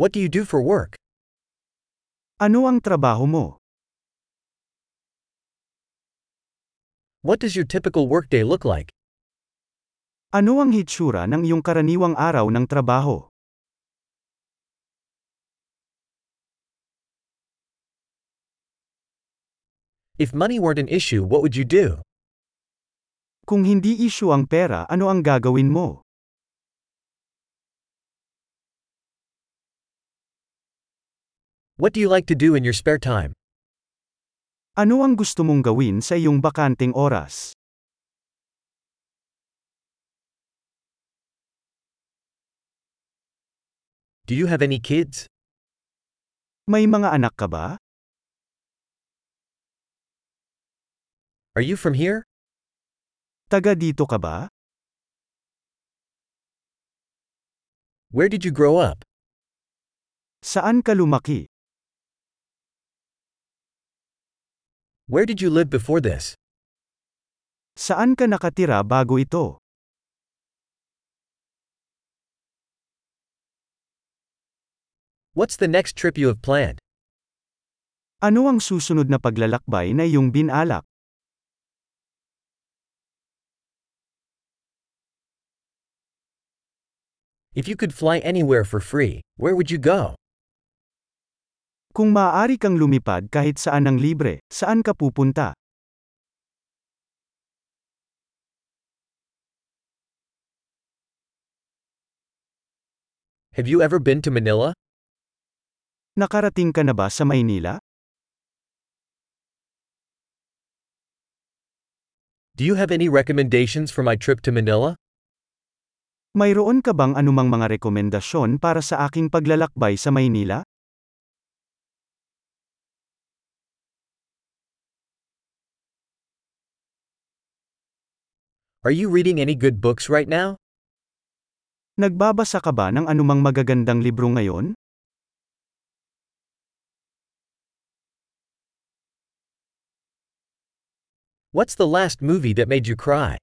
What do you do for work? Ano ang trabaho mo? What does your typical workday look like? Ano ang hitsura ng iyong karaniwang araw ng trabaho? If money weren't an issue, what would you do? Kung hindi issue ang pera, ano ang gagawin mo? What do you like to do in your spare time? Ano ang gusto mong gawin sa iyong bakanteng oras? Do you have any kids? May mga anak ka ba? Are you from here? Taga dito ka ba? Where did you grow up? Saan ka lumaki? Where did you live before this? Saan ka nakatira bago ito? What's the next trip you have planned? Ano ang susunod na paglalakbay na iyong binalak? If you could fly anywhere for free, where would you go? Kung maaari kang lumipad kahit saan ng libre, saan ka pupunta? Have you ever been to Manila? Nakarating ka na ba sa Maynila? Do you have any recommendations for my trip to Manila? Mayroon ka bang anumang mga rekomendasyon para sa aking paglalakbay sa Maynila? Are you reading any good books right now? Nagbabasa ka ba ng anumang magagandang libro ngayon? What's the last movie that made you cry?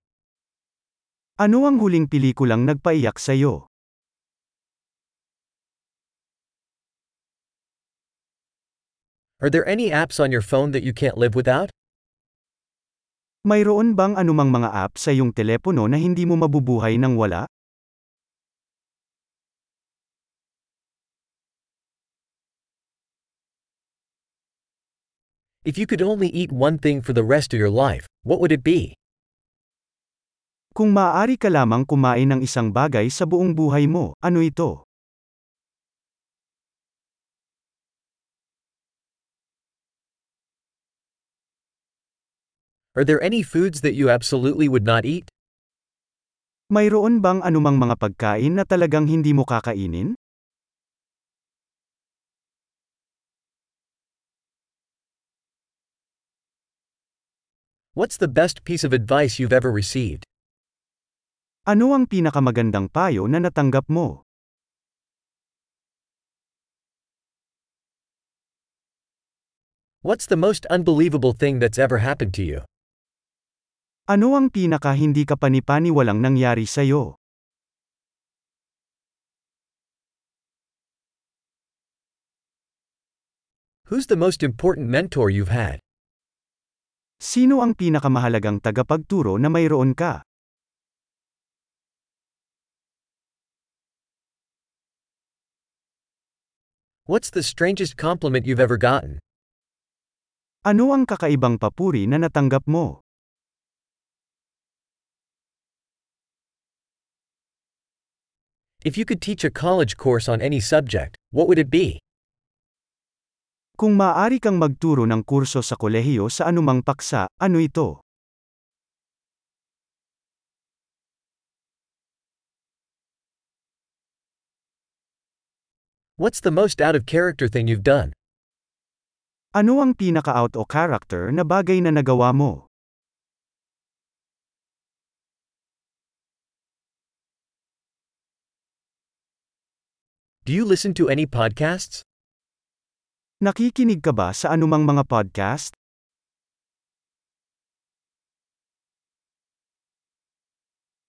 Ano ang huling pelikulang nagpaiyak sa iyo? Are there any apps on your phone that you can't live without? Mayroon bang anumang mga app sa iyong telepono na hindi mo mabubuhay nang wala? If you could only eat one thing for the rest of your life, what would it be? Kung maaari ka lamang kumain ng isang bagay sa buong buhay mo, ano ito? Are there any foods that you absolutely would not eat? Mayroon bang anumang mga pagkain na talagang hindi mo kakainin? What's the best piece of advice you've ever received? Ano ang pinakamagandang payo na natanggap mo? What's the most unbelievable thing that's ever happened to you? Ano ang pinaka hindi kapanipaniwalang nangyari sa'yo? Who's the most important mentor you've had? Sino ang pinakamahalagang tagapagturo na mayroon ka? What's the strangest compliment you've ever gotten? Ano ang kakaibang papuri na natanggap mo? If you could teach a college course on any subject, what would it be? Kung maaari kang magturo ng kurso sa kolehiyo sa anumang paksa, ano ito? What's the most out of character thing you've done? Ano ang pinaka-out o character na bagay na nagawa mo? Do you listen to any podcasts? Nakikinig ka ba sa anumang mga podcast?